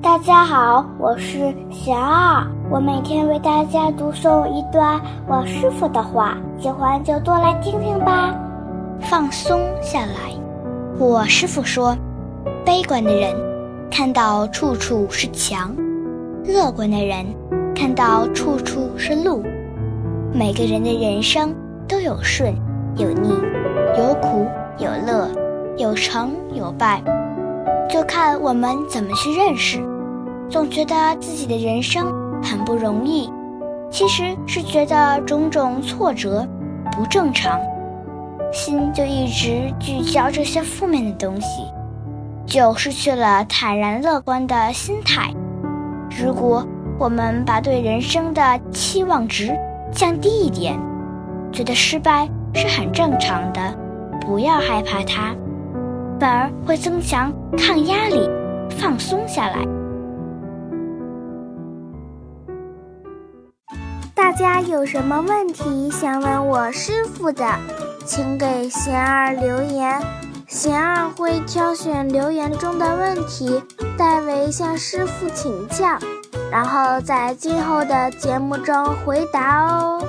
大家好，我是贤二，我每天为大家读诵一段我师傅的话，喜欢就多来听听吧。放松下来，我师傅说，悲观的人看到处处是墙，乐观的人看到处处是路。每个人的人生都有顺有逆，有苦有乐，有成有败。就看我们怎么去认识。总觉得自己的人生很不容易，其实是觉得种种挫折不正常，心就一直聚焦这些负面的东西，就失去了坦然乐观的心态。如果我们把对人生的期望值降低一点，觉得失败是很正常的，不要害怕它。反而会增强抗压力，放松下来。大家有什么问题想问我师傅的，请给贤儿留言，贤儿会挑选留言中的问题，代为向师傅请教，然后在今后的节目中回答哦。